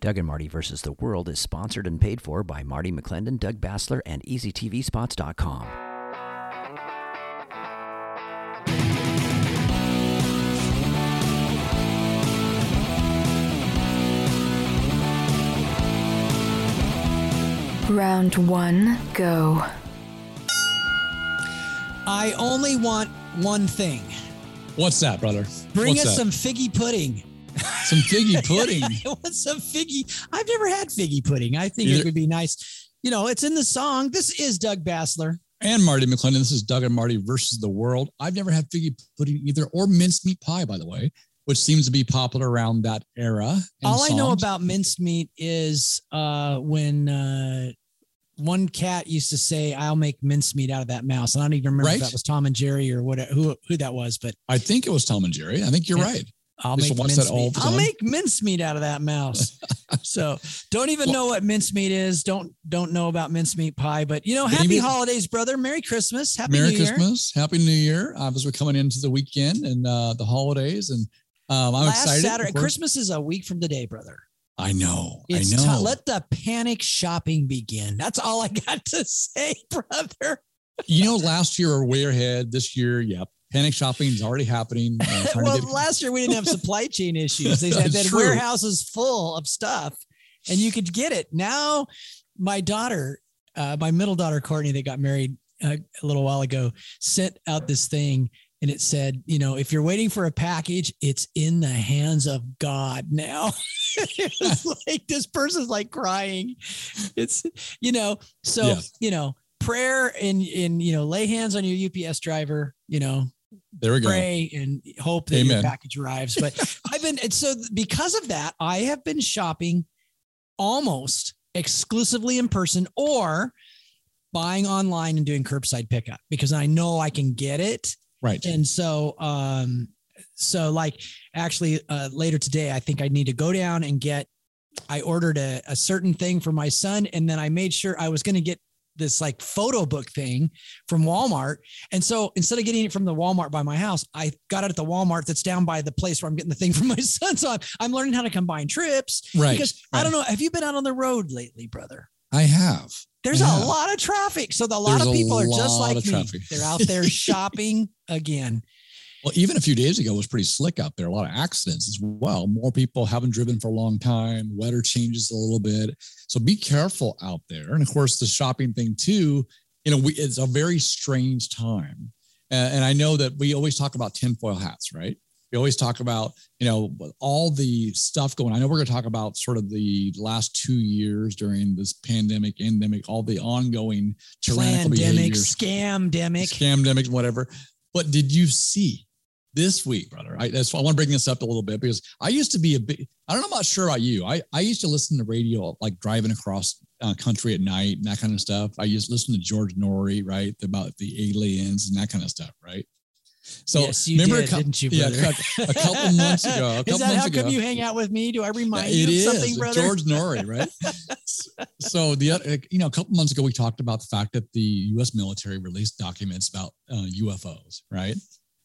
Doug and Marty versus the World is sponsored and paid for by Marty McClendon, Doug Bassler, and EasyTVSpots.com. Round one, go. I only want one thing. What's that, brother? Bring What's us that? some figgy pudding. Some figgy pudding. I want some figgy. I've never had figgy pudding. I think Either- it would be nice. You know, it's in the song. This is Doug Bassler. and Marty McClendon. This is Doug and Marty versus the world. I've never had figgy pudding either, or mincemeat pie, by the way, which seems to be popular around that era. All I know songs. about mincemeat is uh, when uh, one cat used to say, "I'll make mincemeat out of that mouse." And I don't even remember Right. if that was Tom and Jerry or what, who who that was, but I think it was Tom and Jerry. I think you're Yeah. right. I'll to make watch that all mincemeat. I'll make mincemeat out of that mouse. so don't even know what mincemeat is. Don't don't know about mincemeat pie. But you know, happy Maybe- holidays, brother. Merry Christmas. Happy Merry New Year. Christmas, Happy New Year. As we're coming into the weekend and uh, the holidays, and um, I'm Last excited. Saturday. Christmas is a week from today, brother. I know. It's I know. ti- let the panic shopping begin. That's all I got to say, brother. you know, last year we're way ahead. This year, yep. Panic shopping is already happening. Uh, well, get- last year we didn't have supply chain issues. They had that warehouses full of stuff, and you could get it. Now, my daughter, uh, my middle daughter Courtney, that got married uh, a little while ago, sent out this thing, and it said, you know, if you're waiting for a package, it's in the hands of God now. it's like this person's like crying. It's you know, so you know, prayer and and you know, lay hands on your UPS driver. You know, there we go. pray and hope that your package arrives. But I've been and so because of that, I have been shopping almost exclusively in person or buying online and doing curbside pickup because I know I can get it. Right. And so um so like actually uh later today I think I need to go down and get I ordered a, a certain thing for my son and then I made sure I was going to get this like photo book thing from Walmart. And so instead of getting it from the Walmart by my house, I got it at the Walmart that's down by the place where I'm getting the thing for my son. So I'm, I'm learning how to combine trips Right. because I don't know. Have you been out on the road lately, brother? I have. There's Yeah. a lot of traffic. So the, a lot There's of people are just like me. They're out there shopping again. Well, even a few days ago it was pretty slick out there. A lot of accidents as well. More people haven't driven for a long time. Weather changes a little bit, so be careful out there. And of course, the shopping thing too. You know, we, it's a very strange time, and, and I know that we always talk about tinfoil hats, right? We always talk about you know all the stuff going. I know we're going to talk about sort of the last two years during this pandemic, endemic, all the ongoing tyrannical Pandemic, behaviors scamdemic. scamdemic, whatever. But did you see this week, brother? I, that's why I want to bring this up a little bit because I used to be a big. I don't know. I'm not sure about you. I I used to listen to radio like driving across uh, country at night and that kind of stuff. I used to listen to George Noory, right, about the aliens and that kind of stuff, right. So yes, you remember, a did, didn't you, yeah, a couple months ago, a couple Is that how come you hang out with me? Do I remind you of is something, brother? George Noory, right? so the you know, a couple months ago, we talked about the fact that the U.S. military released documents about uh, UFOs, right?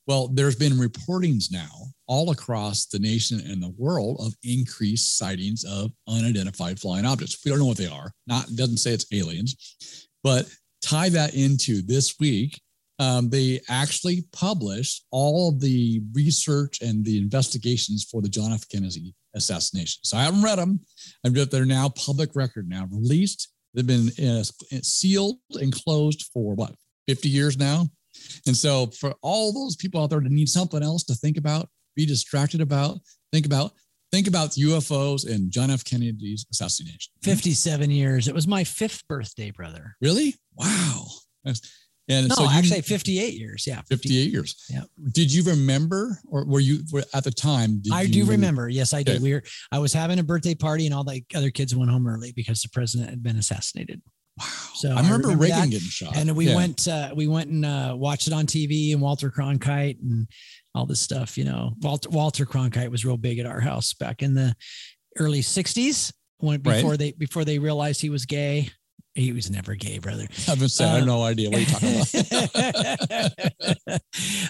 Well, there's been reportings now all across the nation and the world of increased sightings of unidentified flying objects. We don't know what they are. Not doesn't say it's aliens, but tie that into this week. Um, they actually published all the research and the investigations for the John F. Kennedy assassination. So I haven't read them. I'm just, they're now public record now, released. They've been uh, sealed and closed for what 50 years now. And so for all those people out there that need something else to think about, be distracted about, think about, think about UFOs and John F. Kennedy's assassination. 57 years. It was my fifth birthday, brother. Really? Wow. That's- And No, so you, actually 58 years. Yeah. 58 years. Yeah. Did you remember, or were you were at the time? did I do remember. Yes, I did. Okay. We were I was having a birthday party and all the other kids went home early because the president had been assassinated. Wow. So I I remember, remember Reagan that. getting shot. And we Yeah. went uh we went and uh watched it on TV and Walter Cronkite and all this stuff, you know. Walter Walter Cronkite was real big at our house back in the early 60s when Right. before they before they realized he was gay. He was never gay, brother. I've been saying, I have no idea what you're talking about.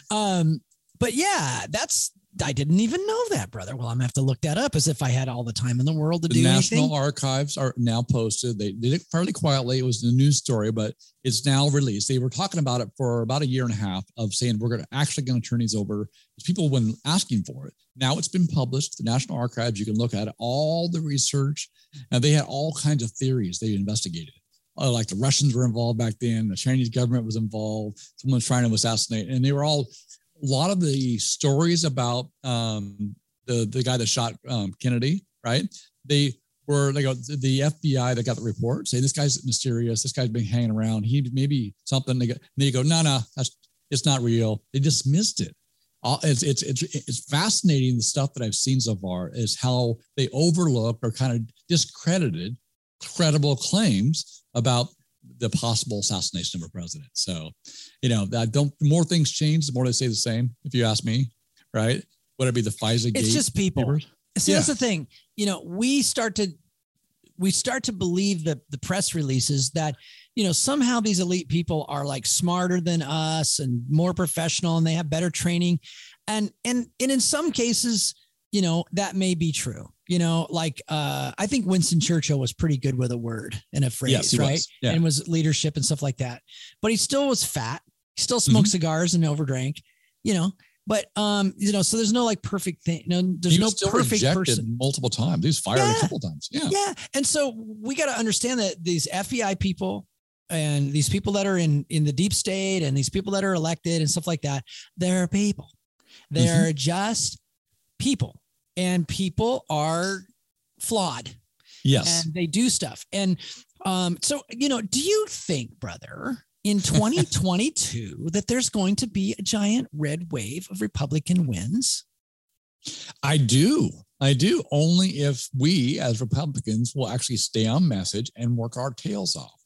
um, but yeah, that's I didn't even know that, brother. Well, I'm gonna have to look that up as if I had all the time in the world to do anything. The do National anything. Archives are now posted. They did it fairly quietly. It was a news story, but it's now released. They were talking about it for about a year and a half of saying we're to actually to turn these over. People have been asking for it. Now it's been published. The National Archives. You can look at it. All the research, and they had all kinds of theories they investigated. Uh, like the Russians were involved back then. The Chinese government was involved. Someone's trying to assassinate, and they were all lot of the stories about um, the the guy that shot um, Kennedy, right? They were go the FBI that got the report say this guy's mysterious. This guy's been hanging around. He maybe something. They go, they go no no that's it's not real. They dismissed it. Uh, It's, it's it's it's fascinating the stuff that I've seen so far is how they overlooked or kind of discredited credible claims about the possible assassination of a president. So, you know, that don't the more things change, the more they say the same. If you ask me, right? Would it be the FISA? It's gate just people. papers? See, that's the thing. You know, we start to we start to believe that the press releases that you know somehow these elite people are like smarter than us and more professional and they have better training and and and in some cases you know that may be true you know like uh i think winston churchill was pretty good with a word and a phrase Yes, right was. Yeah. and was leadership and stuff like that but he still was fat he still smoked Mm-hmm. cigars and overdrank you know but um you know so there's no like perfect thing no there's He no perfect person multiple times. He was fired Yeah. a couple times. Yeah. yeah and so we got to understand that these fbi people and these people that are in in the deep state and these people that are elected and stuff like that they're people they're Mm-hmm. just people and people are flawed Yes. and they do stuff and um so you know do you think brother in 2022 that there's going to be a giant red wave of republican wins I do. I do. Only if we as Republicans will actually stay on message and work our tails off.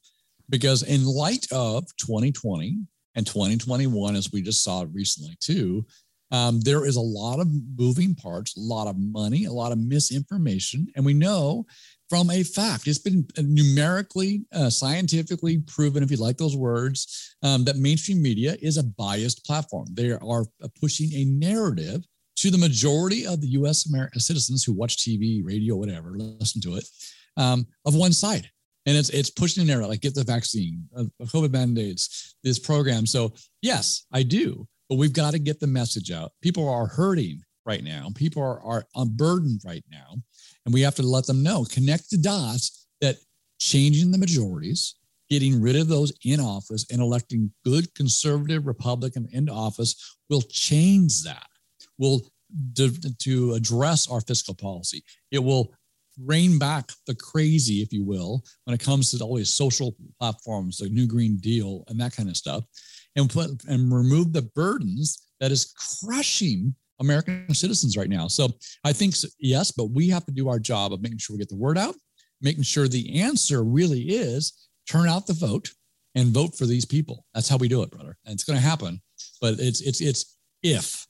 Because in light of 2020 and 2021, as we just saw recently too, um, there is a lot of moving parts, a lot of money, a lot of misinformation. And we know from a fact, it's been numerically, uh, scientifically proven, if you like those words, um, that mainstream media is a biased platform. They are pushing a narrative to the majority of the U.S. American citizens who watch TV, radio, whatever, listen to it, um, of one side, and it's it's pushing an narrative like get the vaccine, uh, COVID mandates, this program. So yes, I do, but we've got to get the message out. People are hurting right now. People are are unburdened right now, and we have to let them know, connect the dots that changing the majorities. Getting rid of those in office and electing good conservative Republican into office will change that will to, to address our fiscal policy. It will rein back the crazy, if you will, when it comes to all these social platforms, the New Green Deal, and that kind of stuff, and put and remove the burdens that is crushing American citizens right now. So I think s- yes, but we have to do our job of making sure we get the word out, making sure the answer really is turn out the vote and vote for these people. That's how we do it, brother. And it's going to happen, but it's it's it's if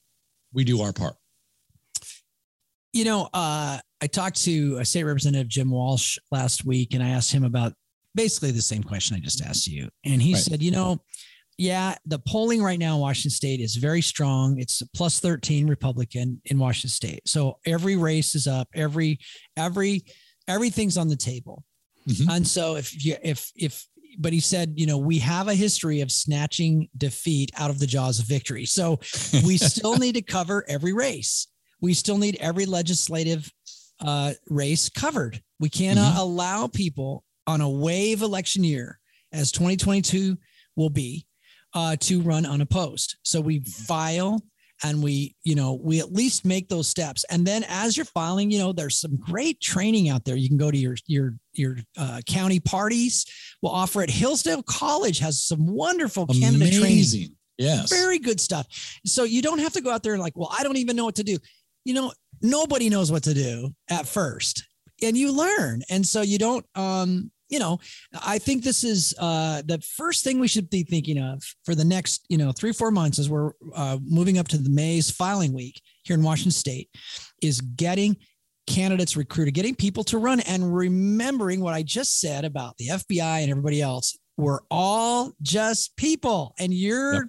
we do our part. You know, uh, I talked to a state representative, Jim Walsh, last week, and I asked him about basically the same question I just asked you. And he Right. said, you know, yeah, the polling right now in Washington State is very strong. It's plus 13 Republican in Washington State. So every race is up, every, every, everything's on the table. Mhm. And so if you, if, if, but he said, you know, we have a history of snatching defeat out of the jaws of victory. So we still need to cover every race. We still need every legislative uh, race covered. We cannot allow people on a wave election year, as 2022 will be, uh, to run unopposed. So we file and we, you know, we at least make those steps. And then as you're filing, you know, there's some great training out there. You can go to your your your uh, county parties. We'll offer it. Hillsdale College has some wonderful candidate training Amazing. Yes. very good stuff. So you don't have to go out there and like, well, I don't even know what to do. You know, nobody knows what to do at first, and you learn. And so you don't, um, you know, I think this is uh, the first thing we should be thinking of for the next, you know, three four months as we're uh, moving up to the May's filing week here in Washington State, is getting candidates recruited, getting people to run, and remembering what I just said about the FBI and everybody else. We're all just people, and you're Yep.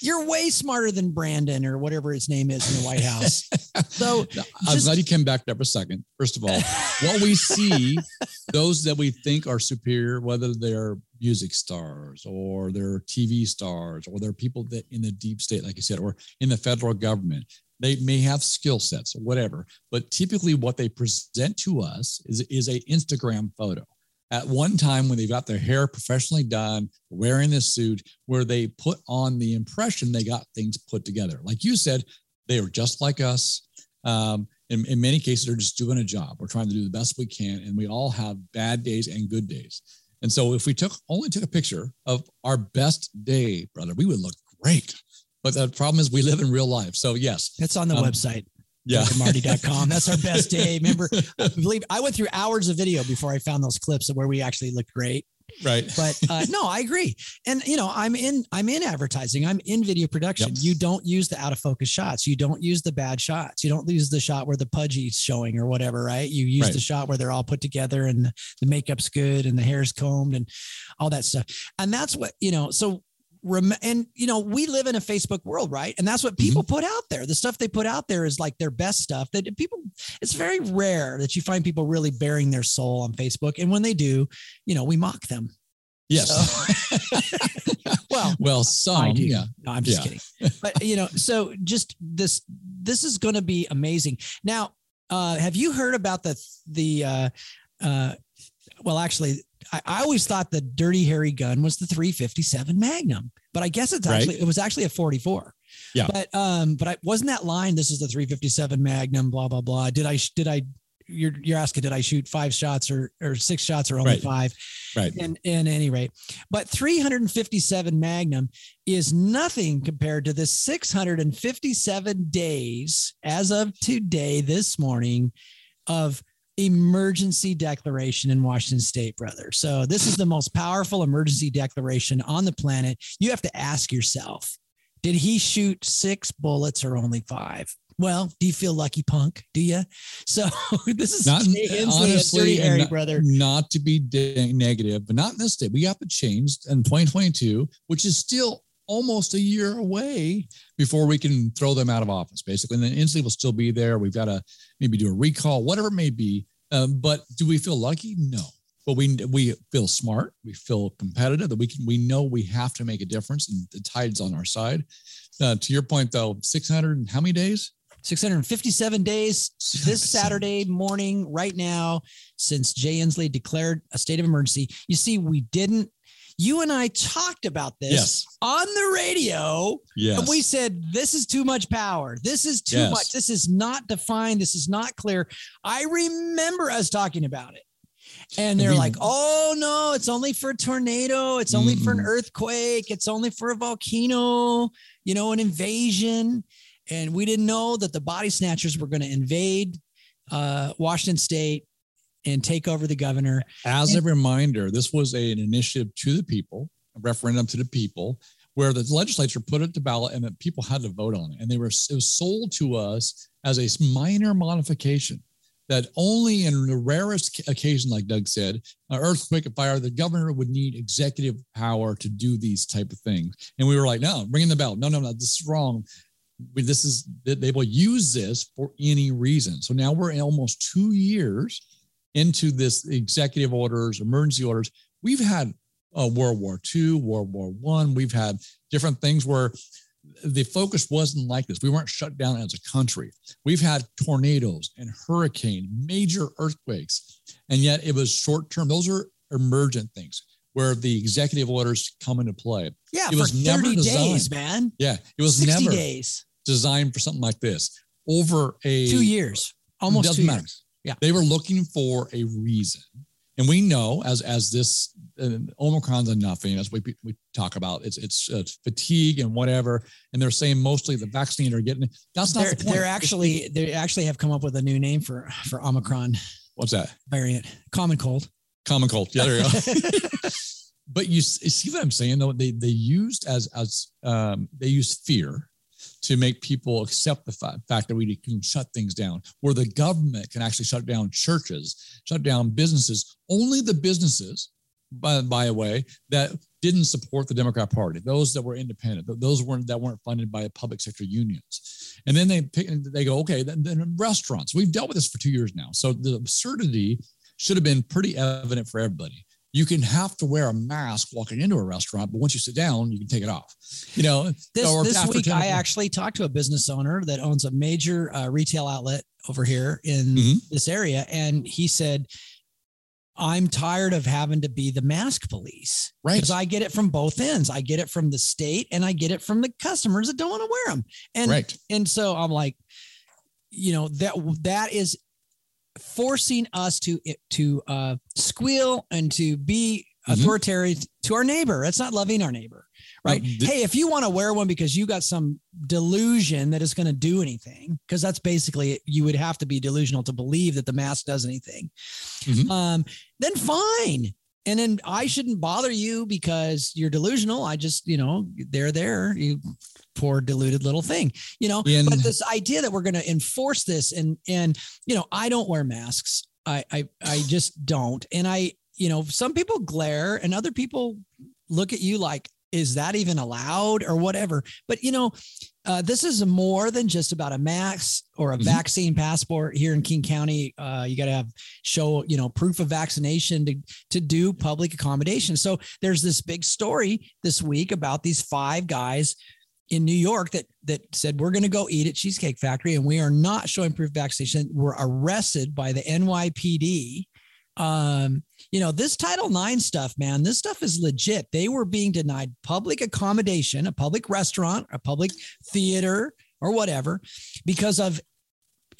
You're way smarter than Brandon or whatever his name is in the White House. So I'm just- glad you came back there for a second. First of all, what we see, those that we think are superior, whether they're music stars or they're TV stars or they're people that in the deep state, like you said, or in the federal government, they may have skill sets or whatever. But typically, what they present to us is is a Instagram photo. At one time, when they've got their hair professionally done, wearing this suit, where they put on the impression they got things put together. Like you said, they are just like us. Um, in, in many cases, they're just doing a job. We're trying to do the best we can, and we all have bad days and good days. And so, if we took only took a picture of our best day, brother, we would look great. But the problem is, we live in real life. So yes, That's on the Um, website. Yeah, Marty.com. That's our best day. Remember, I believe I went through hours of video before I found those clips of where we actually looked great. right. But uh, no, I agree. And you know, I'm in I'm in advertising. I'm in video production. Yep. You don't use the out of focus shots. You don't use the bad shots. You don't use the shot where the pudgy's showing or whatever, right? You use Right. the shot where they're all put together and the makeup's good and the hair's combed and all that stuff. And that's what, you know, so rem- and you know we live in a facebook world right and that's what people put out there the stuff they put out there is like their best stuff that people it's very rare that you find people really bearing their soul on facebook and when they do you know we mock them Yes. well well, some. Yeah. No, I'm just Yeah. kidding. But you know, so just this this is going to be amazing. Now, uh, have you heard about the the uh, uh, well, actually, I, I always thought the Dirty Harry gun was the 357 Magnum, but I guess it's Right. actually it was actually a 44. Yeah. But um, but I wasn't that line. This is the 357 Magnum. Blah blah blah. Did I did I? You're you're asking did I shoot five shots or or six shots or only Right. five? Right. in, in any rate. But 357 Magnum is nothing compared to the 657 days as of today, this morning, of emergency declaration in Washington state, brother. So this is the most powerful emergency declaration on the planet. You have to ask yourself, did he shoot six bullets or only five? Well, do you feel lucky, punk? Do you? So this is Not Jay Inslee at honestly, Harry, not- brother. Not to be de- negative, but not in this day. We got to change in 2022, which is still almost a year away before we can throw them out of office, basically. And then Inslee will still be there. We've got to maybe do a recall, whatever it may be. Um, but do we feel lucky? No. But we we feel smart. We feel competitive. That we can. We know we have to make a difference, and the tide's on our side. Uh, to your point, though, 600 and how many days? 657 days this Saturday morning, right now, since Jay Inslee declared a state of emergency. You see, we didn't, you and I talked about this Yes. on the radio. Yes. And we said, this is too much power. This is too Yes. much. This is not defined. This is not clear. I remember us talking about it. And they're we- like, oh no, it's only for a tornado. It's only for an earthquake. It's only for a volcano, you know, an invasion. And we didn't know that the body snatchers were going to invade uh, Washington state and take over the governor. As a reminder, this was a- an initiative to the people, a referendum to the people, where the legislature put it to ballot and that people had to vote on it. And they were it was sold to us as a minor modification that only in the rarest occasion, like Doug said, an earthquake, a fire, the governor would need executive power to do these type of things. And we were like, no, ringing the bell. No, no, no, this is wrong. We- This is that they will use this for any reason. So now we're in almost two years into this executive orders, emergency orders. We've had uh, World War II, World War One. We've had different things where the focus wasn't like this. We weren't shut down as a country. We've had tornadoes and hurricane, major earthquakes, and yet it was short term. Those are emergent things where the executive orders come into play. Yeah, It for was never 30 days, designed. man. Yeah, it was 60 never days, designed for something like this over a two years, almost doesn't two matter. years. Yeah. They were looking for a reason. And we know as as this uh, Omicron's enough, and as we we talk about, it's it's uh, fatigue and whatever, and they're saying mostly the vaccine are getting. That's not They're, the point. they're actually they actually have come up with a new name for for Omicron what's that? variant, common cold. Common cold. Yeah, there you go. but you, you see what I'm saying though? They they used as as um, they used fear to make people accept the fa- fact that we can shut things down, where the government can actually shut down churches, shut down businesses. Only the businesses, by by the way, that didn't support the Democrat Party, those that were independent, those weren't that weren't funded by public sector unions. And then they pick, they go, okay, then, then restaurants. We've dealt with this for two years now. So the absurdity should have been pretty evident for everybody. You can have to wear a mask walking into a restaurant, but once you sit down, you can take it off. You know, this, this week I actually talked to a business owner that owns a major uh, retail outlet over here in mm-hmm. this area, and he said I'm tired of having to be the mask police. Right. Because I get it from both ends. I get it from the state and I get it from the customers that don't want to wear them. And right. and so I'm like, you know, that that is forcing us to to uh squeal and to be mm-hmm. authoritarian to our neighbor. That's not loving our neighbor right? th- hey, if you want to wear one because you got some delusion that it's going to do anything, because that's basically you would have to be delusional to believe that the mask does anything. Mm-hmm. Um, then fine. And then I shouldn't bother you because you're delusional. I just, you know, they're there. You poor deluded little thing, you know. In- but this idea that we're going to enforce this and and you know, I don't wear masks. I I I just don't. And I, you know, some people glare and other people look at you like is that even allowed or whatever? But you know, uh, this is more than just about a max or a mm-hmm. vaccine passport here in King County. Uh, you got to have show, you know, proof of vaccination to, to do public accommodation. So there's this big story this week about these five guys in New York that that said we're going to go eat at Cheesecake Factory and we are not showing proof of vaccination. We're arrested by the NYPD um, you know, this Title IX stuff, man, this stuff is legit. They were being denied public accommodation, a public restaurant, a public theater, or whatever, because of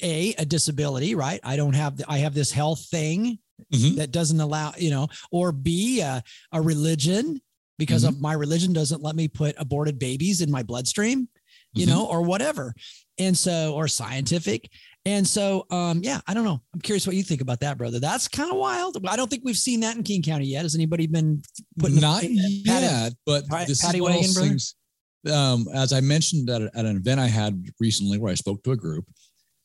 a a disability, right? I don't have the, I have this health thing mm-hmm. that doesn't allow, you know, or B a, a religion because mm-hmm. of my religion doesn't let me put aborted babies in my bloodstream, you mm-hmm. know, or whatever. And so, or scientific. And so, um, yeah, I don't know. I'm curious what you think about that, brother. That's kind of wild. I don't think we've seen that in King County yet. Has anybody been putting not yet? Patty, but this Patty is one wagon, things. Um, as I mentioned at, at, an event I had recently where I spoke to a group,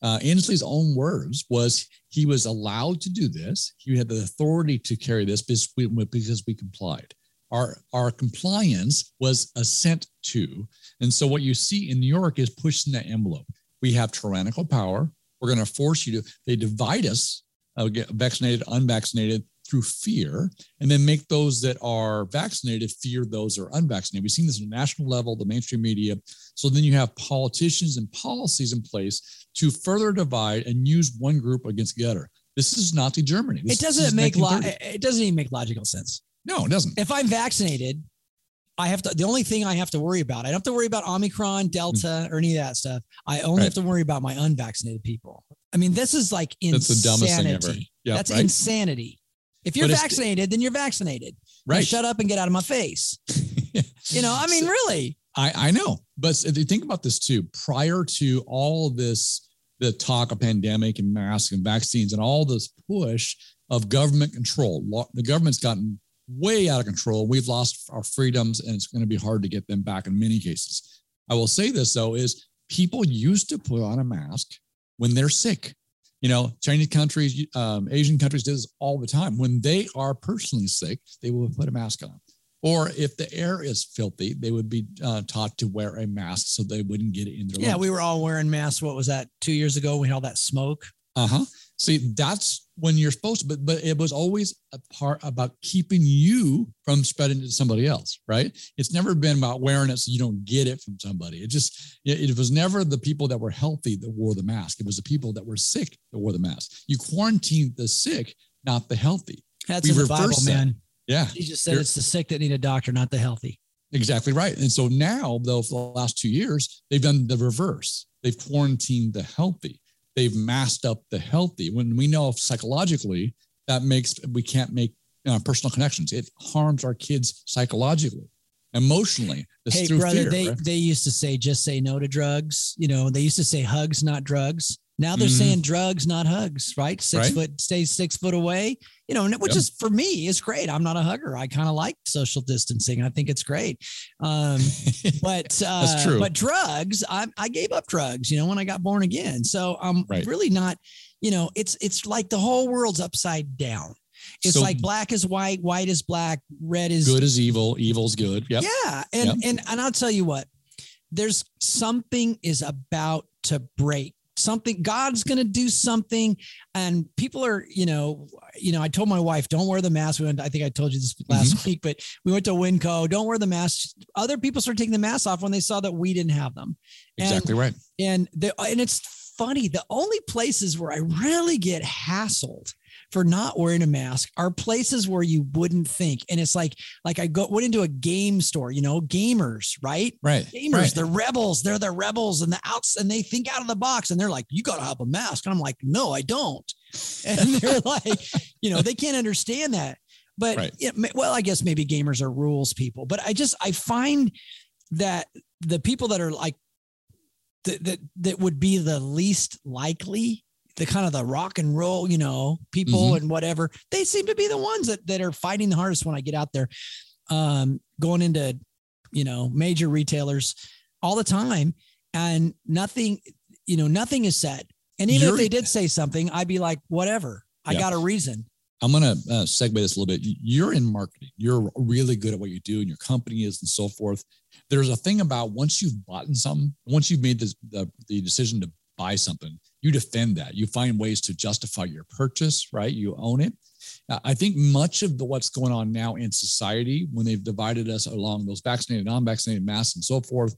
uh, Inslee's own words was he was allowed to do this. He had the authority to carry this because we, because we complied. Our, our compliance was assent to. And so what you see in New York is pushing that envelope. We have tyrannical power. We're going to force you to, they divide us, uh, get vaccinated, unvaccinated through fear, and then make those that are vaccinated fear those that are unvaccinated. We've seen this at a national level, the mainstream media. So then you have politicians and policies in place to further divide and use one group against the other. This is Nazi Germany. This, it doesn't make lo- it doesn't even make logical sense. No, it doesn't. If I'm vaccinated, I have to, the only thing I have to worry about, I don't have to worry about Omicron, Delta, mm-hmm. or any of that stuff. I only right. have to worry about my unvaccinated people. I mean, this is like insanity. That's the dumbest thing ever. Yep, That's right? insanity. If you're vaccinated, then you're vaccinated. Right. Now shut up and get out of my face. you know, I mean, so, really. I, I know. But if you think about this too, prior to all this, the talk of pandemic and masks and vaccines and all this push of government control, the government's gotten way out of control. We've lost our freedoms and it's going to be hard to get them back in many cases. I will say this though is people used to put on a mask when they're sick. You know, Chinese countries, um, Asian countries do this all the time. When they are personally sick, they will put a mask on. Or if the air is filthy, they would be uh, taught to wear a mask so they wouldn't get it in their Yeah, lungs. we were all wearing masks. What was that? Two years ago, we had all that smoke. Uh huh. See, that's when you're supposed to, but but it was always a part about keeping you from spreading it to somebody else, right? It's never been about wearing it so you don't get it from somebody. It just it, it was never the people that were healthy that wore the mask. It was the people that were sick that wore the mask. You quarantined the sick, not the healthy. That's we in the Bible, that. man. Yeah. He just said it's the sick that need a doctor, not the healthy. Exactly right. And so now, though, for the last two years, they've done the reverse. They've quarantined the healthy they've masked up the healthy. When we know psychologically that makes we can't make know, personal connections. It harms our kids psychologically, emotionally. Hey, brother, fear, they right? they used to say just say no to drugs. You know, they used to say hugs, not drugs. Now they're mm-hmm. saying drugs, not hugs, right? Six right? foot, stay six foot away, you know, which yep. is for me is great. I'm not a hugger. I kind of like social distancing. I think it's great. Um, but, uh, That's true. but drugs, I, I gave up drugs, you know, when I got born again. So I'm right. really not, you know, it's, it's like the whole world's upside down. It's So- like black is white, white is black, red is Good is evil, evil's good. Yep. yeah. And Yep. and and I'll tell you what, there's something is about to break. Something God's gonna do something, and people are, you know, you know. I told my wife, don't wear the mask. We went, I think I told you this last Mm-hmm. week, but we went to Winco. Don't wear the mask. Other people started taking the masks off when they saw that we didn't have them. And- Exactly right. and the and it's funny the only places where i really get hassled for not wearing a mask are places where you wouldn't think and it's like like i go went into a game store you know gamers right Right. gamers right. they're rebels they're the rebels and the outs and they think out of the box and they're like you gotta have a mask and i'm like no i don't and they're like you know they can't understand that but Right. yeah, well i guess maybe gamers are rules people but i just i find that the people that are like that that, that would be the least likely the kind of the rock and roll you know people Mhm. and whatever they seem to be the ones that, that are fighting the hardest when i get out there um going into you know major retailers all the time and nothing you know nothing is said and even if You're- they did say something i'd be like whatever i Yeah. got a reason I'm going to uh, segue this a little bit. You're in marketing. You're really good at what you do, and your company is, and so forth. There's a thing about once you've bought something, once you've made this, the the decision to buy something, you defend that. You find ways to justify your purchase. Right? You own it. Uh, I think much of the what's going on now in society, when they've divided us along those vaccinated, non-vaccinated, masks, and so forth,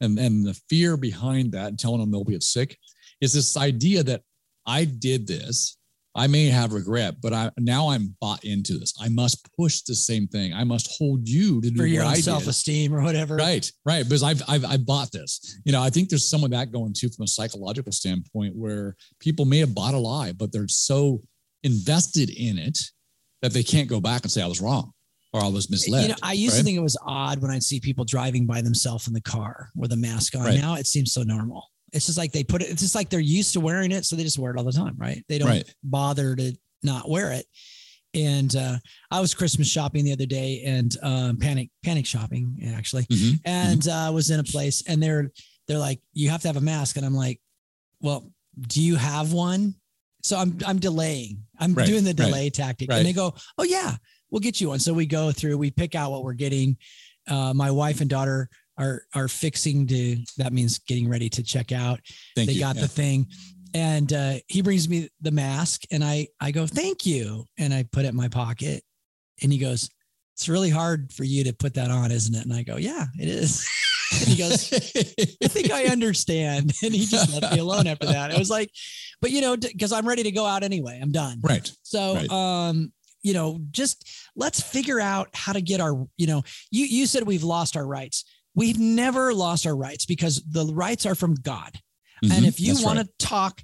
and and the fear behind that, and telling them they'll get sick, is this idea that I did this. I may have regret, but I now I'm bought into this. I must push the same thing. I must hold you to do for your own self-esteem or whatever Right, right. Because I've, I've I bought this. You know, I think there's some of that going too from a psychological standpoint, where people may have bought a lie, but they're so invested in it that they can't go back and say I was wrong or I was misled. You know, I used to think it was odd when I'd see people driving by themselves in the car with a mask on. Right. Now it seems so normal. It's just like they put it, it's just like they're used to wearing it. So they just wear it all the time, right? They don't Right. bother to not wear it. And uh, I was Christmas shopping the other day and um, panic, panic shopping actually. Mhm. And uh, I was in a place and they're, they're like, you have to have a mask. And I'm like, well, do you have one? So I'm, I'm delaying. I'm Right, doing the right, delay tactic. right. And they go, oh yeah, we'll get you one. So we go through, we pick out what we're getting. Uh, my wife and daughter are are fixing to. That means getting ready to check out. Thank they you. got Yeah. the thing, and uh, he brings me the mask, and I I go thank you, and I put it in my pocket, and he goes, it's really hard for you to put that on, isn't it? And I go, yeah, it is. and he goes, I think I understand. And he just left me alone after that. It was like, but you know, because I'm ready to go out anyway. I'm done. right. So, Right. um, you know, just let's figure out how to get our, you know, you you said we've lost our rights. We've never lost our rights because the rights are from God. And Mhm. if you want right. to talk,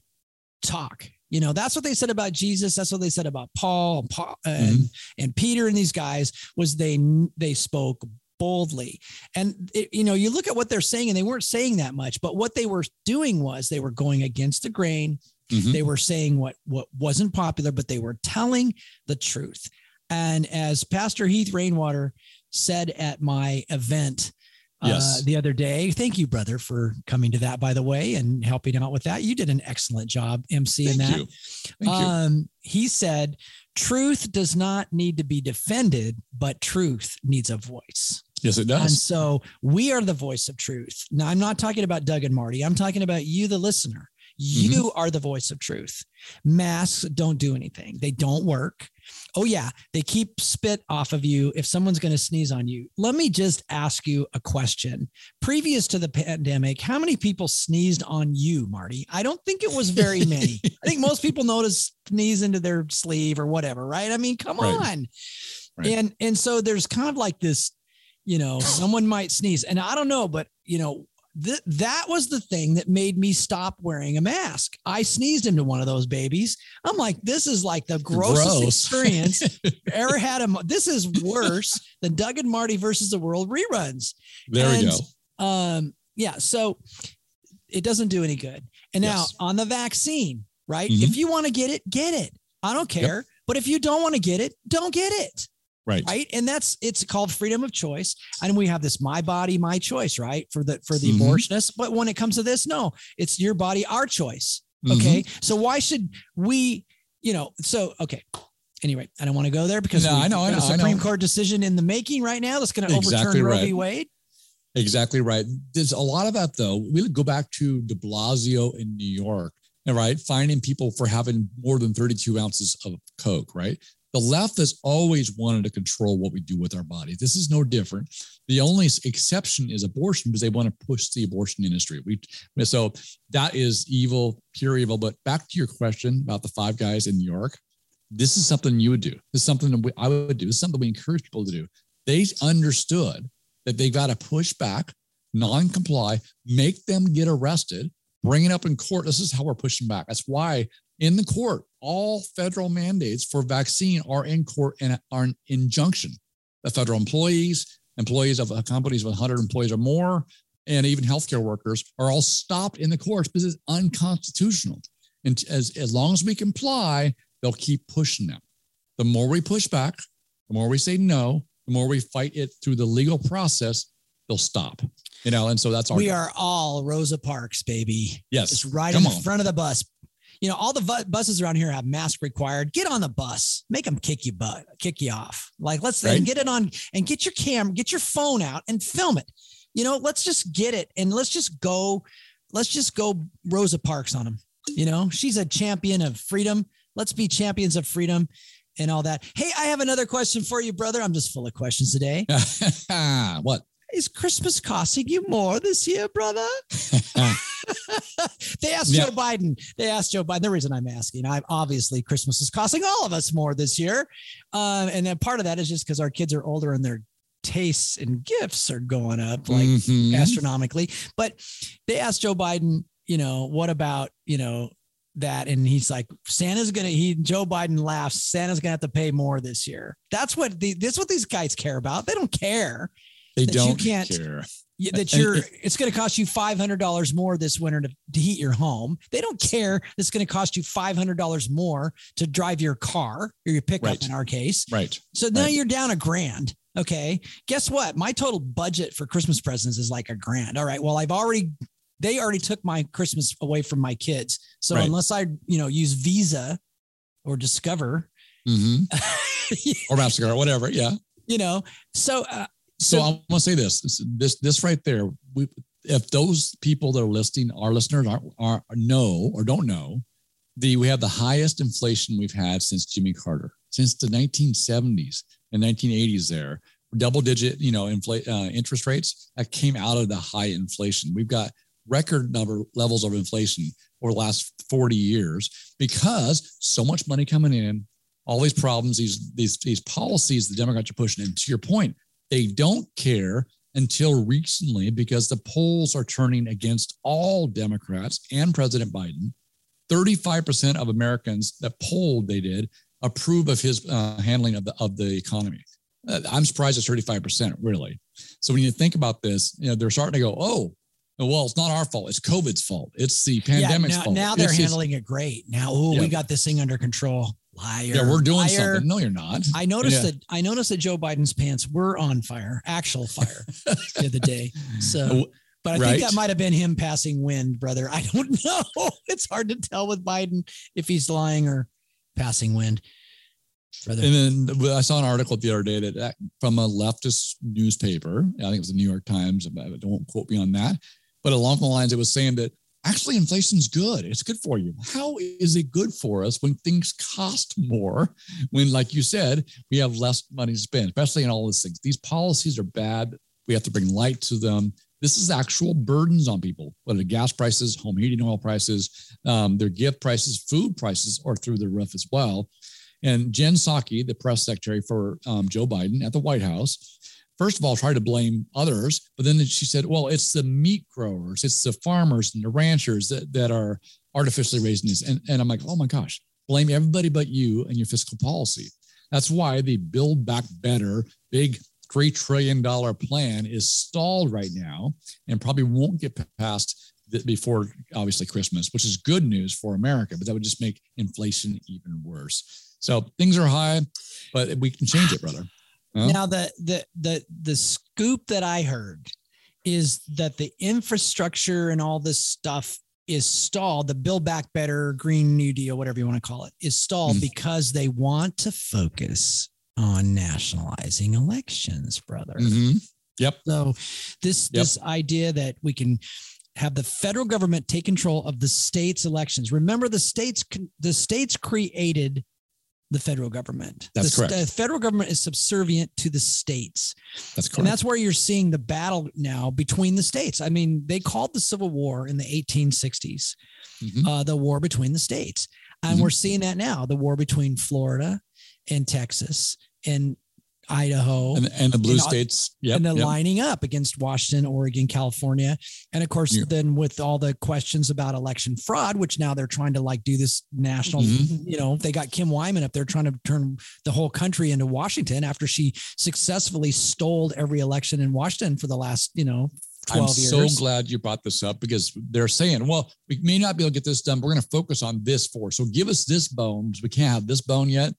talk. You know, that's what they said about Jesus. That's what they said about Paul and, Paul, and, Mm-hmm. and Peter and these guys was they they spoke boldly. And it, you know, you look at what they're saying, and they weren't saying that much, but what they were doing was they were going against the grain. Mhm. They were saying what what wasn't popular, but they were telling the truth. And as Pastor Heath Rainwater said at my event uh, Yes. the other day, thank you, brother, for coming to that, by the way, and helping out with that. You did an excellent job emceeing Thank that. you. Thank you. Um, he said, truth does not need to be defended, but truth needs a voice. Yes, it does. And so we are the voice of truth. Now, I'm not talking about Doug and Marty. I'm talking about you, the listener. You Mm-hmm. are the voice of truth. Masks don't do anything, they don't work. Oh, yeah, they keep spit off of you if someone's going to sneeze on you. Let me just ask you a question. Previous to the pandemic, how many people sneezed on you, Marty? I don't think it was very many. I think most people notice sneeze into their sleeve or whatever, right? I mean, come Right. on. Right. And and so there's kind of like this you know, someone might sneeze. And I don't know, but you know, th- that was the thing that made me stop wearing a mask. I sneezed into one of those babies. I'm like, this is like the grossest Gross. experience ever had. A, this is worse than Doug and Marty versus the world reruns. there we go. Um, yeah. So it doesn't do any good. And now Yes. on the vaccine, right? Mhm. If you want to get it, get it. I don't care. But if you don't want to get it, don't get it Right. right and that's it's called freedom of choice and we have this my body my choice right for the for the Mhm. abortionist but when it comes to this no it's your body our choice Mhm. okay so why should we you know so okay anyway, I don't want to go there because No, we've I know, I know, a Supreme know. Court decision in the making right now that's going to Exactly overturn Roe v. Wade. Exactly right. There's a lot of that though. We go back to De Blasio in New York, all right, finding people for having more than 32 ounces of coke, right? The left has always wanted to control what we do with our bodies. This is no different. The only exception is abortion because they want to push the abortion industry. We so that is evil, pure evil. But back to your question about the five guys in New York, this is something you would do. This is something that we, I would do. This is something we encourage people to do. They understood that they got to push back, non-comply, make them get arrested, bring it up in court. This is how we're pushing back. That's why in the court, all federal mandates for vaccine are in court and are an injunction. The federal employees, employees of uh, companies with 100 employees or more, and even healthcare workers are all stopped in the courts because it's unconstitutional. And as, as long as we comply, they'll keep pushing them. The more we push back, the more we say no, the more we fight it through the legal process, they'll stop. You know, and so that's our We are all Rosa Parks, baby. yes. Just right Come in on. front of the bus. You know, all the bu- buses around here have mask required. Get on the bus, make them kick you butt, kick you off. Like let's Right. and get it on and get your camera, get your phone out and film it. You know, let's just get it and let's just go. Let's just go Rosa Parks on them. You know, she's a champion of freedom. Let's be champions of freedom and all that. Hey, I have another question for you, brother. I'm just full of questions today. what? Is Christmas costing you more this year, brother? they asked Yeah. Joe Biden. They asked Joe Biden. The reason I'm asking, I obviously Christmas is costing all of us more this year, um, and then part of that is just because our kids are older and their tastes and gifts are going up like Mhm. astronomically. But they asked Joe Biden, you know, what about you know that, and he's like, Santa's gonna. He Joe Biden laughs. Santa's gonna have to pay more this year. That's what the. That's what these guys care about. They don't care they that you don't can't- care. that you're it's going to cost you $500 more this winter to, to heat your home they don't care it's going to cost you $500 more to drive your car or your pickup Right. in our case Right. so now Right. you're down a grand okay guess what my total budget for christmas presents is like a grand all right well i've already they already took my christmas away from my kids so Right. unless i you know use visa or discover hmm Or MasterCard, whatever. Yeah. you know so uh, So, I want to say this, this, this, this right there. We, if those people that are listening, our listeners are, are know or don't know, the we have the highest inflation we've had since Jimmy Carter, since the 1970s and 1980s. There, double digit, you know, inflate uh, interest rates that came out of the high inflation. We've got record number levels of inflation over the last 40 years because so much money coming in, all these problems, these these these policies the Democrats are pushing. And to your point, they don't care until recently because the polls are turning against all Democrats and President Biden. 35% of Americans that polled they did approve of his uh, handling of the of the economy. Uh, I'm surprised it's 35%, really. So when you think about this, you know, they're starting to go, oh, well, it's not our fault. It's COVID's fault. It's the pandemic's yeah, now, fault. now they're It's- handling it great now oh we Yeah. got this thing under control liar Yeah, we're doing liar. something. No, you're not. I noticed Yeah. that I noticed that Joe Biden's pants were on fire, actual fire the other day. So, oh, but I Right. think that might have been him passing wind, brother. I don't know. It's hard to tell with Biden if he's lying or passing wind, brother. And then I saw an article the other day that, from a leftist newspaper. I think it was the New York Times. but Don't quote me on that. But along the lines, it was saying that actually inflation's good. It's good for you. How is it good for us when things cost more? When, like you said, we have less money to spend, especially in all these things. These policies are bad. We have to bring light to them. This is actual burdens on people, whether gas prices, home heating oil prices, um, their gift prices, food prices are through the roof as well. And Jen Psaki, the press secretary for um, Joe Biden at the White House, first of all tried to blame others, but then she said, well, it's the meat growers, it's the farmers and the ranchers that, that are artificially raising this. And, and I'm like, oh my gosh, blame everybody but you and your fiscal policy. That's why the Build Back Better big $3 trillion plan is stalled right now and probably won't get passed before obviously Christmas, which is good news for America, but that would just make inflation even worse. So things are high, but we can change it, brother. Huh? Now the the the the scoop that I heard is that the infrastructure and all this stuff is stalled. The Build Back Better Green New Deal, whatever you want to call it, is stalled Mhm. because they want to focus on nationalizing elections, brother. Mhm. Yep. So this Yep. this idea that we can have the federal government take control of the states' elections. Remember, the states the states created the federal government. That's the, correct. The federal government is subservient to the states. That's correct. And that's where you're seeing the battle now between the states. I mean, they called the Civil War in the 1860s, Mhm. uh, the war between the states. And Mhm. we're seeing that now, the war between Florida and Texas and Idaho. and, and the blue know, states. Yep. and then yep. lining up against Washington, Oregon, California. And of course, Yeah. then with all the questions about election fraud, which now they're trying to like do this national, Mhm. you know, they got Kim Wyman up there trying to turn the whole country into Washington after she successfully stole every election in Washington for the last, you know, 12 I'm years. so glad you brought this up because they're saying, well, we may not be able to get this done. We're going to focus on this for. So give us this bone we can't have this bone yet.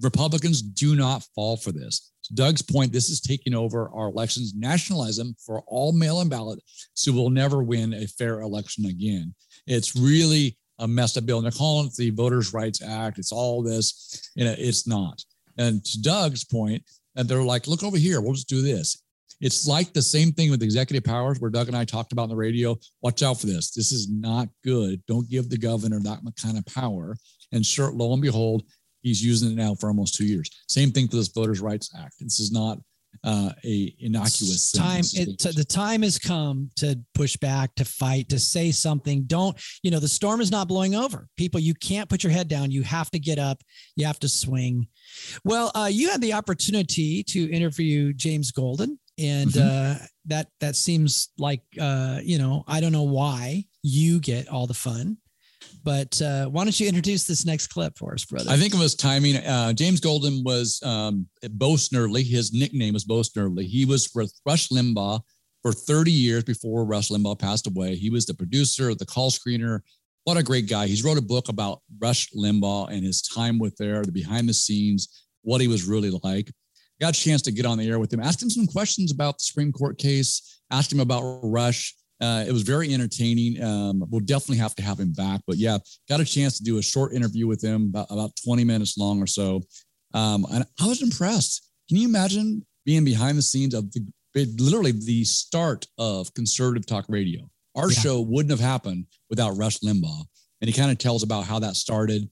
Republicans do not fall for this. To Doug's point, this is taking over our elections, nationalize them for all mail-in ballot, so we'll never win a fair election again. It's really a messed up bill, and they're calling it the Voters' Rights Act. It's all this, and it's not. And to Doug's point, and they're like, look over here, we'll just do this. It's like the same thing with executive powers, where Doug and I talked about on the radio. Watch out for this. This is not good. Don't give the governor that kind of power. And sure, lo and behold, he's using it now for almost two years. Same thing for this Voters' Rights Act. This is not uh, a innocuous time it, to- the time has come to push back to fight to say something. Don't you know the storm is not blowing over. People you can't put your head down. You have to get up. You have to swing. Well uh, you had the opportunity to interview james golden and Mhm. uh, that that seems like uh, you know i don't know why you get all the fun but uh, why don't you introduce this next clip for us brother I think it was timing. Uh, James Golden was um, Bo Snerdley. His nickname was Bo Snerdley. He was with Rush Limbaugh for 30 years before Rush Limbaugh passed away. He was the producer, the call screener. What a great guy. He's wrote a book about Rush Limbaugh and his time with there, the behind the scenes, what he was really like. Got a chance to get on the air with him, asked him some questions about the Supreme Court case, asked him about Rush. Uh, it was very entertaining. Um, we'll definitely have to have him back. But yeah, got a chance to do a short interview with him, about, about 20 minutes long or so. Um, and I was impressed. Can you imagine being behind the scenes of the literally the start of conservative talk radio? Our Yeah. show wouldn't have happened without Rush Limbaugh. And he kind of tells about how that started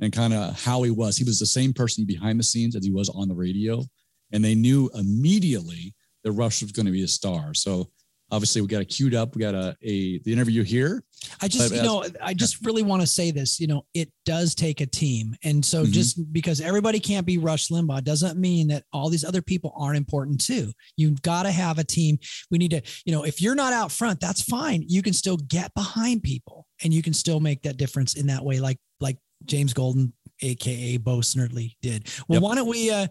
and kind of how he was. He was the same person behind the scenes as he was on the radio. And they knew immediately that Rush was going to be a star. So obviously we got it queued up. We got a, a the interview here. I just, But you know, I just really want to say this. You know, it does take a team, and so Mhm. just because everybody can't be Rush Limbaugh doesn't mean that all these other people aren't important too. You've got to have a team. We need to, you know, if you're not out front, that's fine. You can still get behind people, and you can still make that difference in that way, like like James Golden, aka Bo Snerdley, did. Well, Yep. why don't we uh,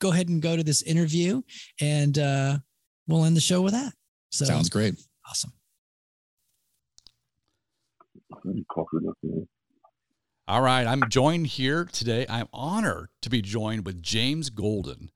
go ahead and go to this interview, and uh, we'll end the show with that. So Sounds great. awesome. All right, I'm joined here today. I'm honored to be joined with James Golden,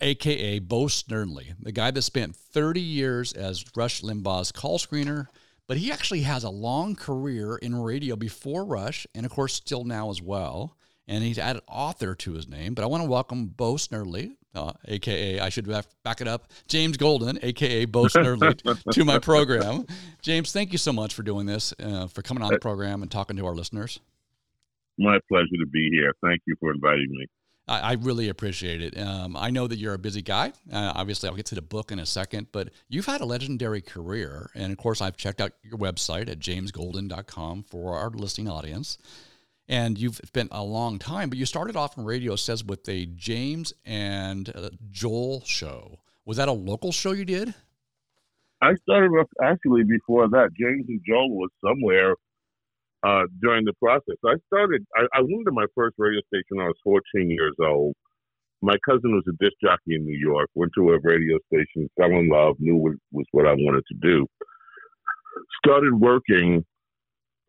aka Bo Snerdley, the guy that spent 30 years as Rush Limbaugh's call screener, but he actually has a long career in radio before Rush, and of course, still now as well. And he's added author to his name. But I want to welcome Bo Snerdley, uh, aka I should back it up, James Golden, aka Bo Snerdley, to my program. James, thank you so much for doing this, uh, for coming on the program and talking to our listeners. My pleasure to be here. Thank you for inviting me. I, I really appreciate it. Um, I know that you're a busy guy. Uh, obviously, I'll get to the book in a second, but you've had a legendary career. And of course, I've checked out your website at jamesgolden.com for our listening audience. And you've spent a long time, but you started off in radio, says, with a James and uh, Joel show. Was that a local show you did? I started off actually before that. James and Joel was somewhere uh, during the process. I started. I, I went to my first radio station when I was 14 years old. My cousin was a disc jockey in New York. Went to a radio station, fell in love, knew what was what I wanted to do. Started working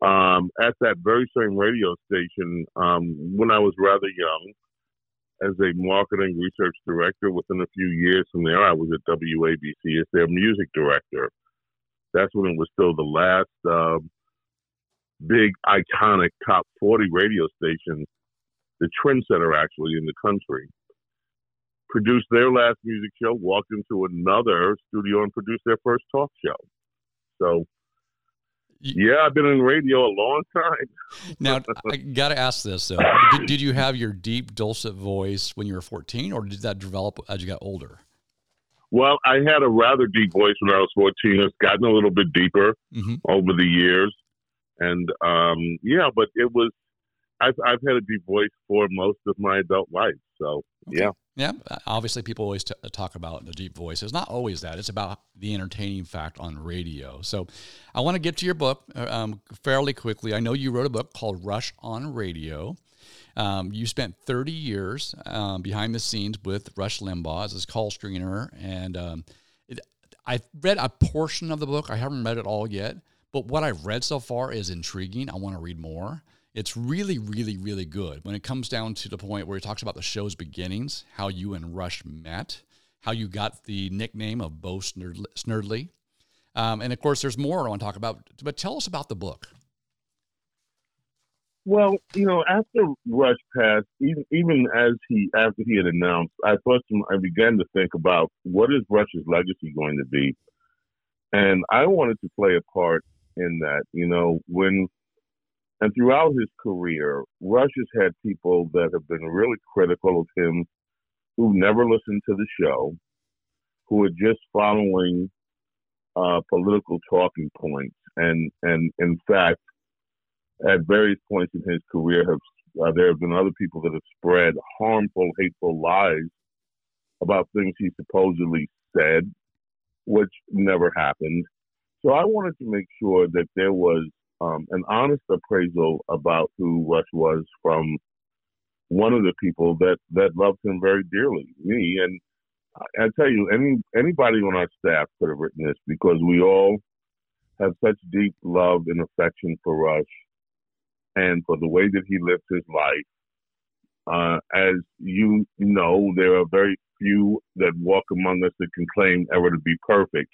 um, at that very same radio station um, when I was rather young as a marketing research director. Within a few years from there, I was at WABC as their music director. That's when it was still the last um, big, iconic top 40 radio station, the trendsetter actually in the country, produced their last music show, walked into another studio and produced their first talk show. So, yeah, I've been in radio a long time. now, I got to ask this though: did, did, you have your deep, dulcet voice when you were 14, or did that develop as you got older? Well, I had a rather deep voice when I was 14. It's gotten a little bit deeper mm-hmm. over the years, and um, yeah, but it was. I've I've had a deep voice for most of my adult life, so okay. yeah. Yeah, obviously, people always t- talk about the deep voice. It's not always that. It's about the entertaining fact on radio. So, I want to get to your book uh, um, fairly quickly. I know you wrote a book called Rush on Radio. Um, you spent 30 years um, behind the scenes with Rush Limbaugh as his call screener, and um, it, I've read a portion of the book. I haven't read it all yet, but what I've read so far is intriguing. I want to read more. It's really, really, really good when it comes down to the point where he talks about the show's beginnings, how you and Rush met, how you got the nickname of Bo Snerdley. Um, and of course, there's more I want to talk about, but tell us about the book. Well, you know, after Rush passed, even even as he after he had announced, I first I began to think about what is Rush's legacy going to be, and I wanted to play a part in that. You know, when and throughout his career, Rush has had people that have been really critical of him who never listened to the show, who are just following uh, political talking points. And, and in fact, at various points in his career, have uh, there have been other people that have spread harmful, hateful lies about things he supposedly said, which never happened. So I wanted to make sure that there was um, an honest appraisal about who Rush was from one of the people that that loved him very dearly, me. And I, I tell you, any anybody on our staff could have written this because we all have such deep love and affection for Rush and for the way that he lived his life. Uh, as you know, there are very few that walk among us that can claim ever to be perfect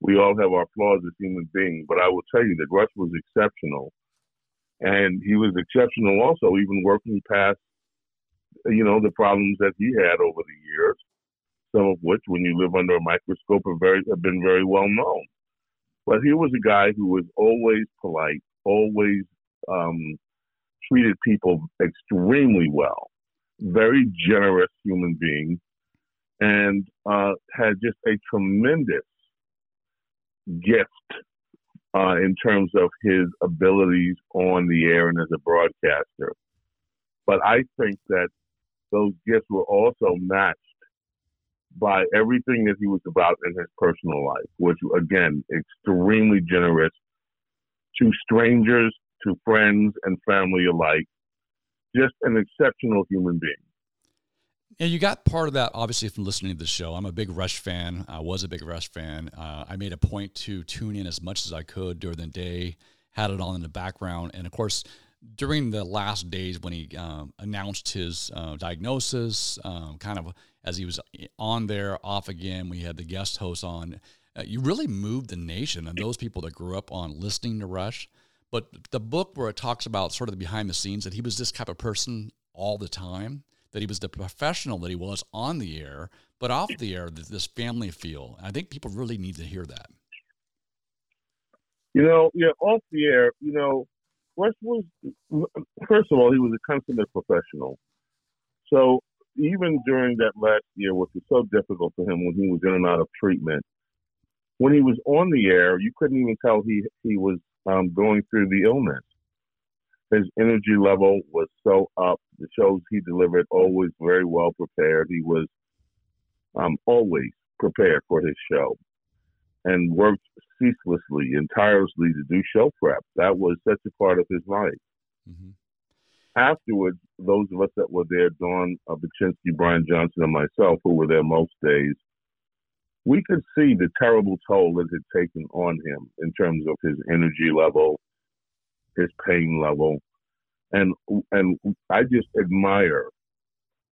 we all have our flaws as human beings, but I will tell you that Rush was exceptional. And he was exceptional also, even working past, you know, the problems that he had over the years, some of which, when you live under a microscope, are very, have been very well known. But he was a guy who was always polite, always um, treated people extremely well, very generous human being, and uh, had just a tremendous gift uh, in terms of his abilities on the air and as a broadcaster. But I think that those gifts were also matched by everything that he was about in his personal life, which again, extremely generous to strangers, to friends and family alike. Just an exceptional human being. And you got part of that obviously from listening to the show. I'm a big Rush fan. I was a big Rush fan. Uh, I made a point to tune in as much as I could during the day, had it on in the background. And of course, during the last days when he um, announced his uh, diagnosis, um, kind of as he was on there, off again, we had the guest host on. Uh, you really moved the nation and those people that grew up on listening to Rush. But the book where it talks about sort of the behind the scenes that he was this type of person all the time that he was the professional that he was on the air, but off the air, this family feel. I think people really need to hear that. You know, yeah, off the air, you know, Rush was, first of all, he was a consummate professional. So even during that last year, which was so difficult for him when he was in and out of treatment, when he was on the air, you couldn't even tell he he was um, going through the illness. His energy level was so up. The shows he delivered always very well prepared. He was um, always prepared for his show and worked ceaselessly and tirelessly to do show prep. That was such a part of his life. Mm-hmm. Afterwards, those of us that were there, Dawn uh, Baczynski, Brian Johnson, and myself, who were there most days, we could see the terrible toll that it had taken on him in terms of his energy level, his pain level, and and I just admire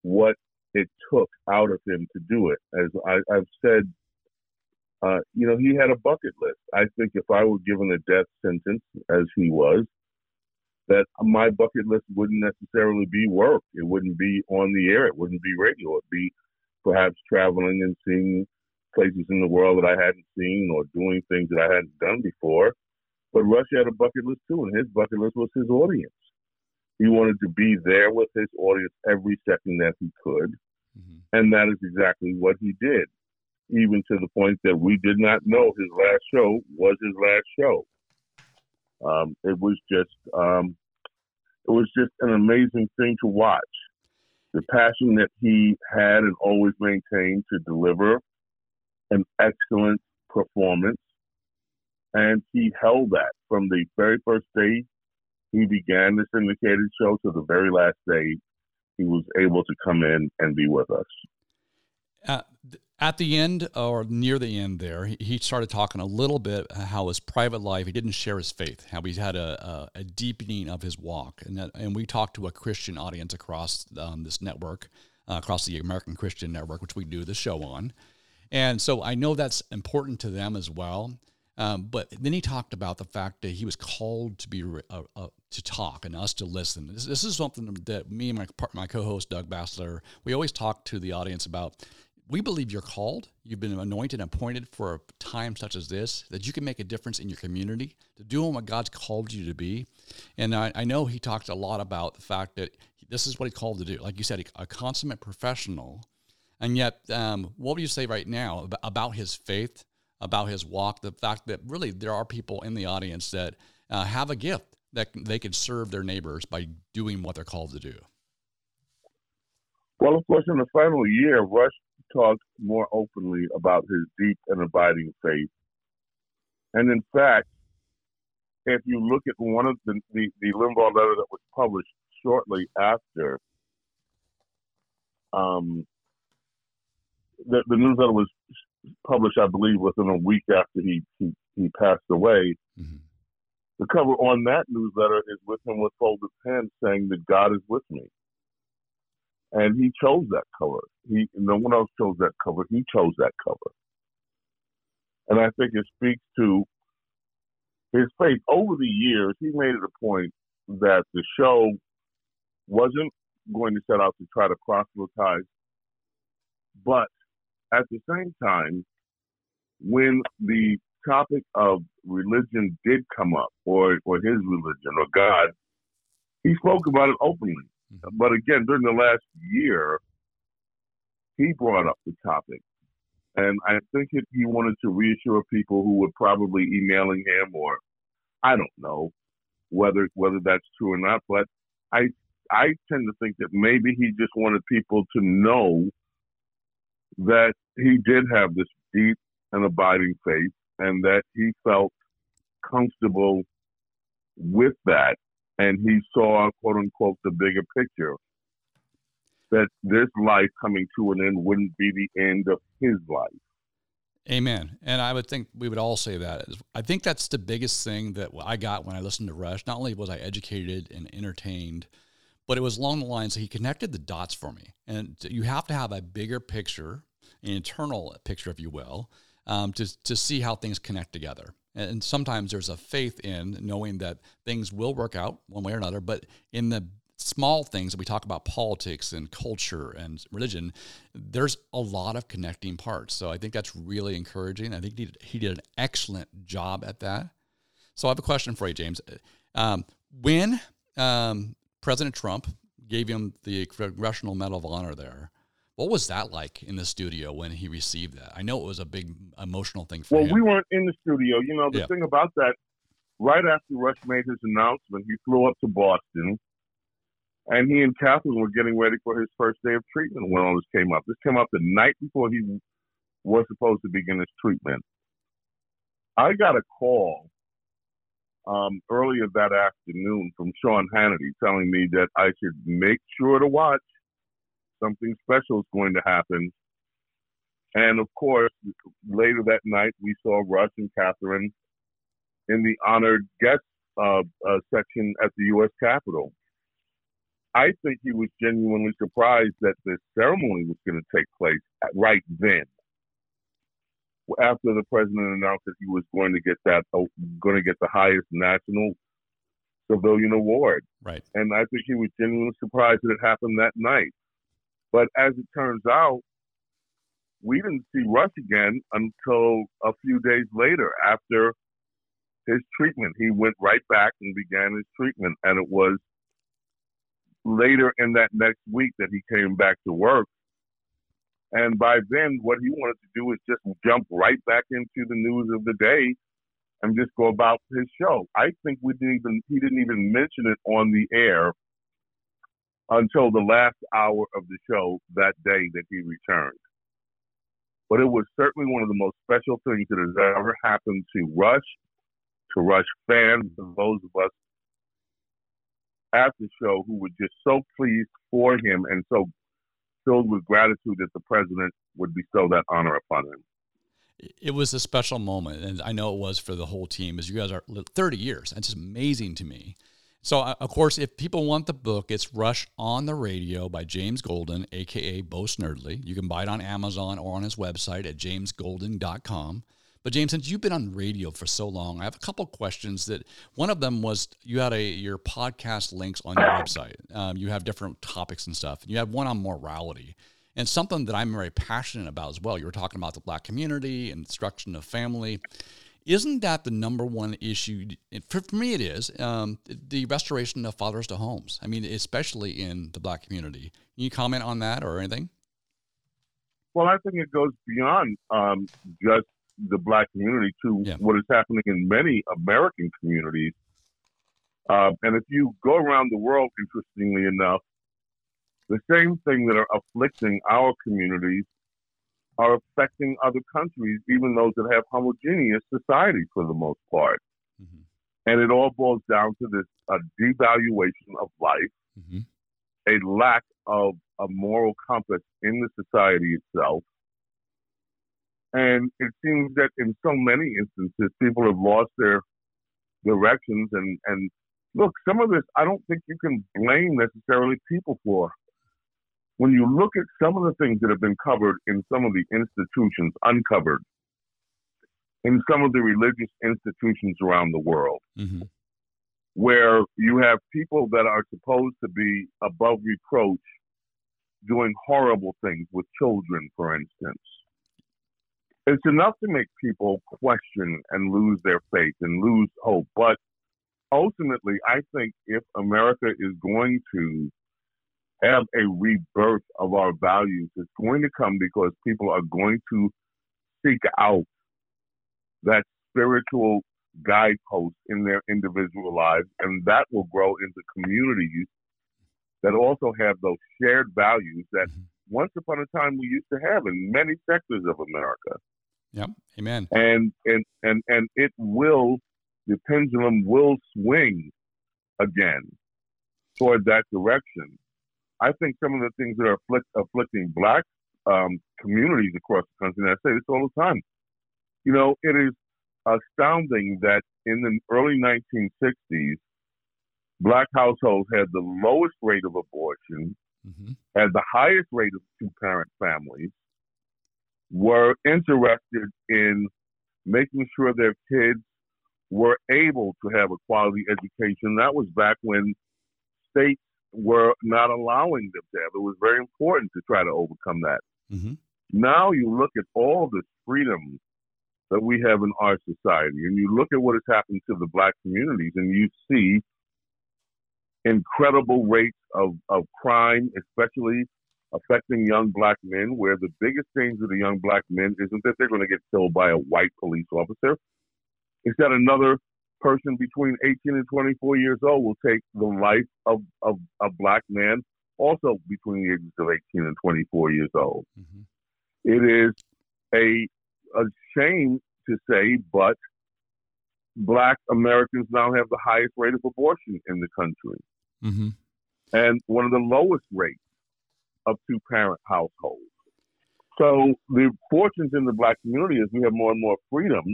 what it took out of him to do it. As I, have said, uh, you know, he had a bucket list. I think if I were given a death sentence, as he was, that my bucket list wouldn't necessarily be work. It wouldn't be on the air. It wouldn't be radio. It'd be perhaps traveling and seeing places in the world that I hadn't seen or doing things that I hadn't done before. But Rush had a bucket list too, and his bucket list was his audience. He wanted to be there with his audience every second that he could. Mm-hmm. And that is exactly what he did, even to the point that we did not know his last show was his last show. Um, it was just, um, it was just an amazing thing to watch. The passion that he had and always maintained to deliver an excellent performance, and he held that from the very first day he began the syndicated show to the very last day he was able to come in and be with us. Uh, at the end or near the end there, he started talking a little bit how his private life, he didn't share his faith, how he had a, a, a deepening of his walk. And, that, and we talked to a Christian audience across um, this network, uh, across the American Christian Network, which we do the show on. And so I know that's important to them as well. Um, but then he talked about the fact that he was called to be uh, uh, to talk and us to listen. This, this, is something that me and my my co-host Doug Basler we always talk to the audience about. We believe you're called. You've been anointed and appointed for a time such as this, that you can make a difference in your community, to do what God's called you to be. And I, I know he talked a lot about the fact that this is what he called to do. Like you said, a consummate professional. And yet, um, what would you say right now about his faith about his walk, the fact that really there are people in the audience that uh, have a gift that they can serve their neighbors by doing what they're called to do. Well, of course, in the final year, Rush talked more openly about his deep and abiding faith. And in fact, if you look at one of the, the, the Limbaugh letter that was published shortly after, um, the, the newsletter was published, I believe, within a week after he he, he passed away. Mm-hmm. The cover on that newsletter is with him with folded hands saying that God is with me. And he chose that cover. He no one else chose that cover. He chose that cover. And I think it speaks to his faith. Over the years, he made it a point that the show wasn't going to set out to try to proselytize, but at the same time, when the topic of religion did come up, or, or his religion, or God, he spoke about it openly. Mm-hmm. But again, during the last year, he brought up the topic. And I think it, he wanted to reassure people who were probably emailing him, or I don't know whether whether that's true or not. But I I tend to think that maybe he just wanted people to know that he did have this deep and abiding faith and that he felt comfortable with that. And he saw quote unquote the bigger picture that this life coming to an end wouldn't be the end of his life. Amen. And i would think we would all say that. I think that's the biggest thing that i got when i listened to rush. Not only was i educated and entertained but it was along the lines that he connected the dots for me. And you have to have a bigger picture an internal picture, if you will, um, to, to see how things connect together. And sometimes there's a faith in knowing that things will work out one way or another, but in the small things that we talk about politics and culture and religion, there's a lot of connecting parts. So I think that's really encouraging. I think he did, he did an excellent job at that. So I have a question for you, James. Um, when um, President Trump gave him the Congressional Medal of Honor there, what was that like in the studio when he received that? I know it was a big emotional thing for well, him. Well, we weren't in the studio. You know, the yeah. thing about that, right after Rush made his announcement, he flew up to Boston, and he and Kathryn were getting ready for his first day of treatment when all this came up. This came up the night before he was supposed to begin his treatment. I got a call um, earlier that afternoon from Sean Hannity telling me that I should make sure to watch something special is going to happen. And of course, later that night, we saw Rush and Kathryn in the honored guest uh, uh, section at the U.S. Capitol. I think he was genuinely surprised that the ceremony was going to take place right then. After the president announced that he was going to get that, uh, going to get the highest national civilian award. Right. And I think he was genuinely surprised that it happened that night. But as it turns out, we didn't see Rush again until a few days later after his treatment. He went right back and began his treatment. And it was later in that next week that he came back to work. And by then, what he wanted to do is just jump right back into the news of the day and just go about his show. I think we didn't even he didn't even mention it on the air until the last hour of the show that day that he returned. But it was certainly one of the most special things that has ever happened to Rush, to Rush fans, and those of us at the show who were just so pleased for him and so filled with gratitude that the president would bestow that honor upon him. It was a special moment, and I know it was for the whole team. As you guys are 30 years, that's just amazing to me. So, uh, of course, if people want the book, it's Rush on the Radio by James Golden, aka Bo Snerdley. You can buy it on Amazon or on his website at jamesgolden.com. But James, since you've been on radio for so long, I have a couple questions. That one of them was you had a your podcast links on your website. Um, you have different topics and stuff. And you have one on morality and something that I'm very passionate about as well. You were talking about the black community and destruction of family. Isn't that the number one issue? For, for me, it is um, the restoration of fathers to homes. I mean, especially in the black community. Can you comment on that or anything? Well, I think it goes beyond um, just the black community to yeah. what is happening in many American communities. Uh, and if you go around the world, interestingly enough, the same thing that are afflicting our communities are affecting other countries, even those that have homogeneous societies for the most part. Mm-hmm. And it all boils down to this a devaluation of life, mm-hmm. a lack of a moral compass in the society itself. And it seems that in so many instances, people have lost their directions. And, and look, some of this, I don't think you can blame necessarily people for when you look at some of the things that have been covered in some of the institutions, uncovered in some of the religious institutions around the world, mm-hmm. where you have people that are supposed to be above reproach doing horrible things with children, for instance. It's enough to make people question and lose their faith and lose hope. But ultimately, I think if America is going to have a rebirth of our values. It's going to come because people are going to seek out that spiritual guidepost in their individual lives, and that will grow into communities that also have those shared values that mm-hmm. once upon a time we used to have in many sectors of America. Yep. Amen. And and and and it will the pendulum will swing again toward that direction. I think some of the things that are afflict, afflicting black um, communities across the country, and I say this all the time, you know, it is astounding that in the early 1960s, black households had the lowest rate of abortion, mm-hmm. had the highest rate of two parent families, were interested in making sure their kids were able to have a quality education. That was back when states were not allowing them to have. It was very important to try to overcome that. Mm-hmm. Now you look at all the freedoms that we have in our society, and you look at what has happened to the black communities, and you see incredible rates of, of crime, especially affecting young black men, where the biggest danger to young black men isn't that they're going to get killed by a white police officer. It's that another person between 18 and 24 years old will take the life of, of a black man also between the ages of 18 and 24 years old. Mm-hmm. It is a, a shame to say, but black Americans now have the highest rate of abortion in the country mm-hmm. and one of the lowest rates of two parent households. So the fortunes in the black community is we have more and more freedom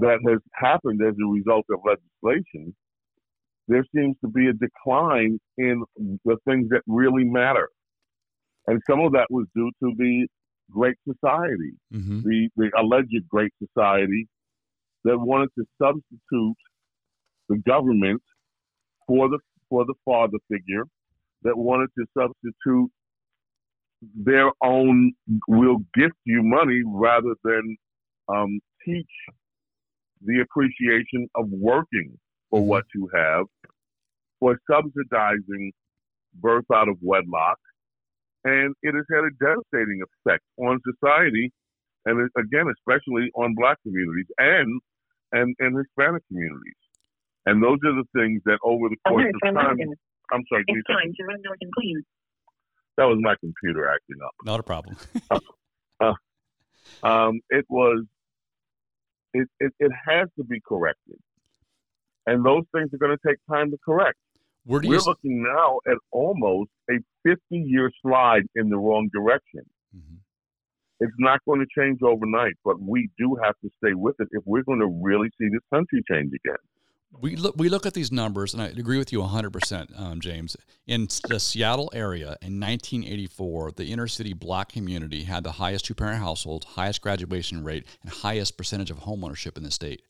that has happened as a result of legislation, there seems to be a decline in the things that really matter. And some of that was due to the Great Society, mm-hmm. the, the alleged Great Society that wanted to substitute the government for the for the father figure that wanted to substitute their own will gift you money rather than um, teach the appreciation of working for Mm-hmm. what you have, for subsidizing birth out of wedlock, and it has had a devastating effect on society, and again, especially on Black communities and and and Hispanic communities. And those are the things that over the course Alert, of time, American. I'm sorry, It's Lisa, time to run north and clean. that was my computer acting up. Not a problem. um, it was it, it, it has to be corrected and those things are going to take time to correct Where do we're you? looking now at almost a 50 year slide in the wrong direction Mhm. it's not going to change overnight but we do have to stay with it if we're going to really see this country change again We look we look at these numbers, and I agree with you 100, percent um, James. In the Seattle area in 1984, the inner city Black community had the highest two parent household, highest graduation rate, and highest percentage of homeownership in the state.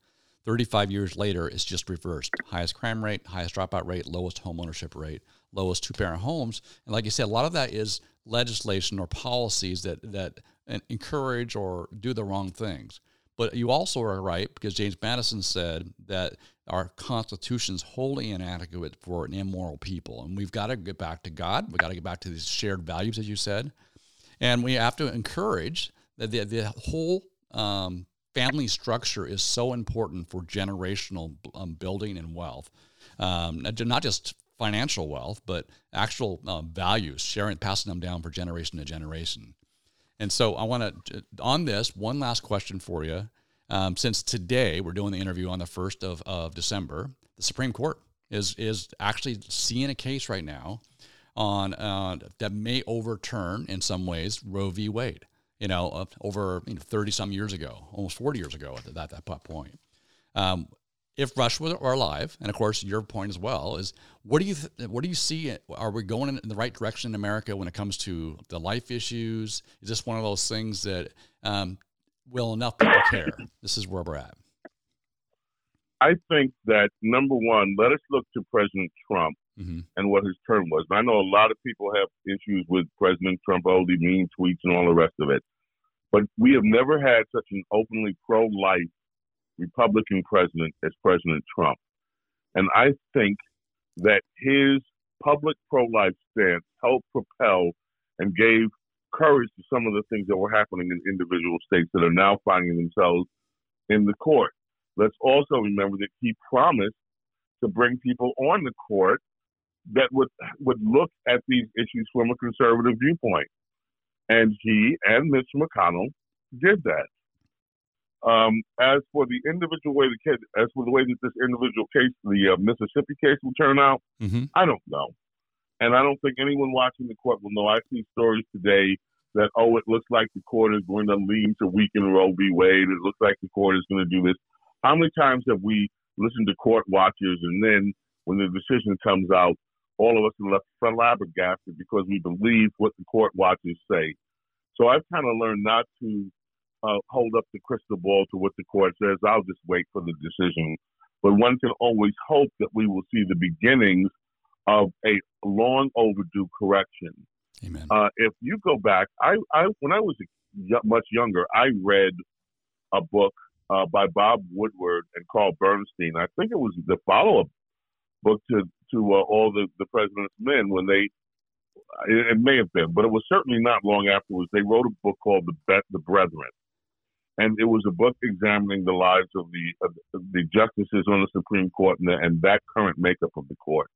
35 years later, it's just reversed: highest crime rate, highest dropout rate, lowest homeownership rate, lowest two parent homes. And like you said, a lot of that is legislation or policies that that encourage or do the wrong things. But you also are right because James Madison said that our Constitution's wholly inadequate for an immoral people, and we've got to get back to God. We've got to get back to these shared values, as you said, and we have to encourage that the, the whole um, family structure is so important for generational um, building and wealth, um, not just financial wealth, but actual uh, values, sharing, passing them down for generation to generation. And so I want to, on this, one last question for you. Um, since today we're doing the interview on the 1st of, of December, the Supreme Court is, is actually seeing a case right now on uh, that may overturn in some ways Roe v. Wade, you know, of over you know, 30 some years ago, almost 40 years ago at that, that point. Um, if Rush were were alive, and of course your point as well is, what do you th- what do you see? Are we going in the right direction in America when it comes to the life issues? Is this one of those things that um, will enough people care? This is where we're at. i think that number one let us look to president trump hmm and what his term was. And I know a lot of people have issues with President Trump, all the mean tweets and all the rest of it. But we have never had such an openly pro life Republican president as President Trump. And I think that his public pro life stance helped propel and gave courage to some of the things that were happening in individual states that are now finding themselves in the court. Let's also remember that he promised to bring people on the court that would would look at these issues from a conservative viewpoint. And he and Mitch McConnell did that. Um, as for the individual way the case, as for the way that this individual case, the uh, Mississippi case, will turn out, hmm I don't know, and I don't think anyone watching the court will know. I see stories today that oh, it looks like the court is going to lean to weaken Roe v. Wade. It looks like the court is going to do this. How many times have we listened to court watchers, and then when the decision comes out, all of us are left flabbergasted because we believe what the court watchers say. So I've kind of learned not to uh, hold up the crystal ball to what the court says. I'll just wait for the decision. But one can always hope that we will see the beginnings of a long overdue correction. Amen. Uh, if you go back, I, I when I was much younger, I read a book uh, by Bob Woodward and Carl Bernstein. I think it was the follow-up book to to uh, all the the President's Men when they. It, it may have been, but it was certainly not long afterwards. They wrote a book called the Bet the Brethren, and it was a book examining the lives of the of the justices on the Supreme Court and, the, and that current makeup of the court.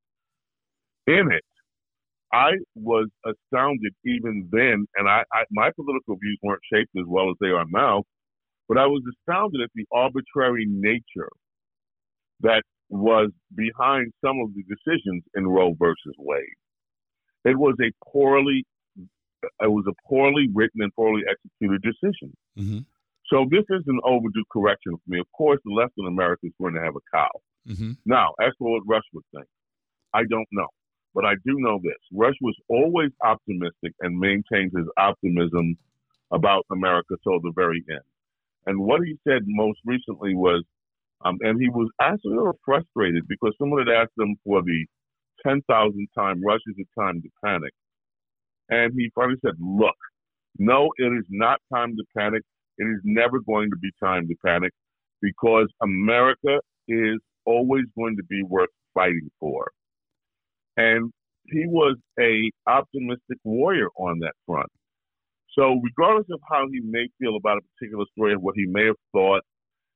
In it, I was astounded even then, and I, I my political views weren't shaped as well as they are now, but I was astounded at the arbitrary nature that was behind some of the decisions in Roe versus Wade. It was a poorly it was a poorly written and poorly executed decision. hmm So this is an overdue correction for me. Of course, the left in America is going to have a cow. hmm Now, as for what Rush would think, I don't know. But I do know this. Rush was always optimistic and maintained his optimism about America till the very end. And what he said most recently was Um, and he was actually a little frustrated because someone had asked him for the 10,000th time, Rush is a time to panic. And he finally said, Look, no, it is not time to panic. It is never going to be time to panic because America is always going to be worth fighting for. And he was a optimistic warrior on that front. So regardless of how he may feel about a particular story and what he may have thought,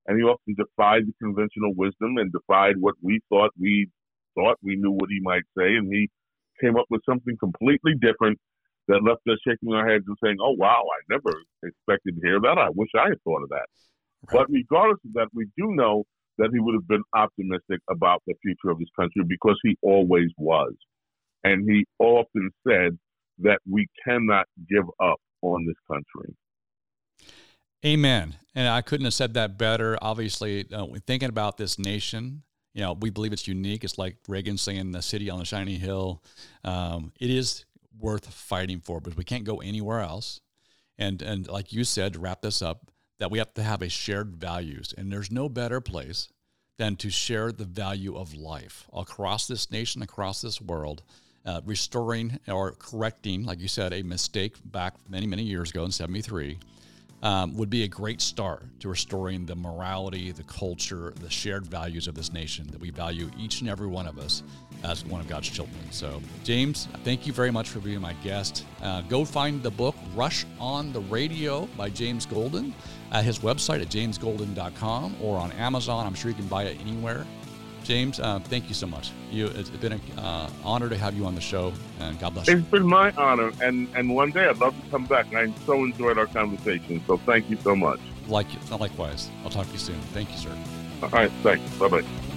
and he often defied the conventional wisdom and defied what we thought we thought we knew what he might say, and he came up with something completely different that left us shaking our heads and saying, "Oh wow, I never expected to hear that. I wish I had thought of that." Right. But regardless of that, we do know that he would have been optimistic about the future of this country because he always was, and he often said that we cannot give up on this country. Amen. And I couldn't have said that better. Obviously, uh, thinking about this nation, you know, we believe it's unique. It's like Reagan saying the city on the shiny hill. Um, it is worth fighting for, but we can't go anywhere else. And and like you said, to wrap this up, that we have to have a shared values, and there's no better place than to share the value of life across this nation, across this world. Uh, restoring or correcting, like you said, a mistake back many, many years ago in 73 um, would be a great start to restoring the morality, the culture, the shared values of this nation that we value each and every one of us as one of God's children. So, James, thank you very much for being my guest. Uh, go find the book Rush on the Radio by James Golden at his website at jamesgolden.com or on Amazon. I'm sure you can buy it anywhere. James, uh, thank you so much. You, it's been an uh, honor to have you on the show, and God bless you. It's been my honor, and and one day I'd love to come back. I so enjoyed our conversation, so thank you so much. Like, likewise. I'll talk to you soon. Thank you, sir. All right, thanks. Bye bye.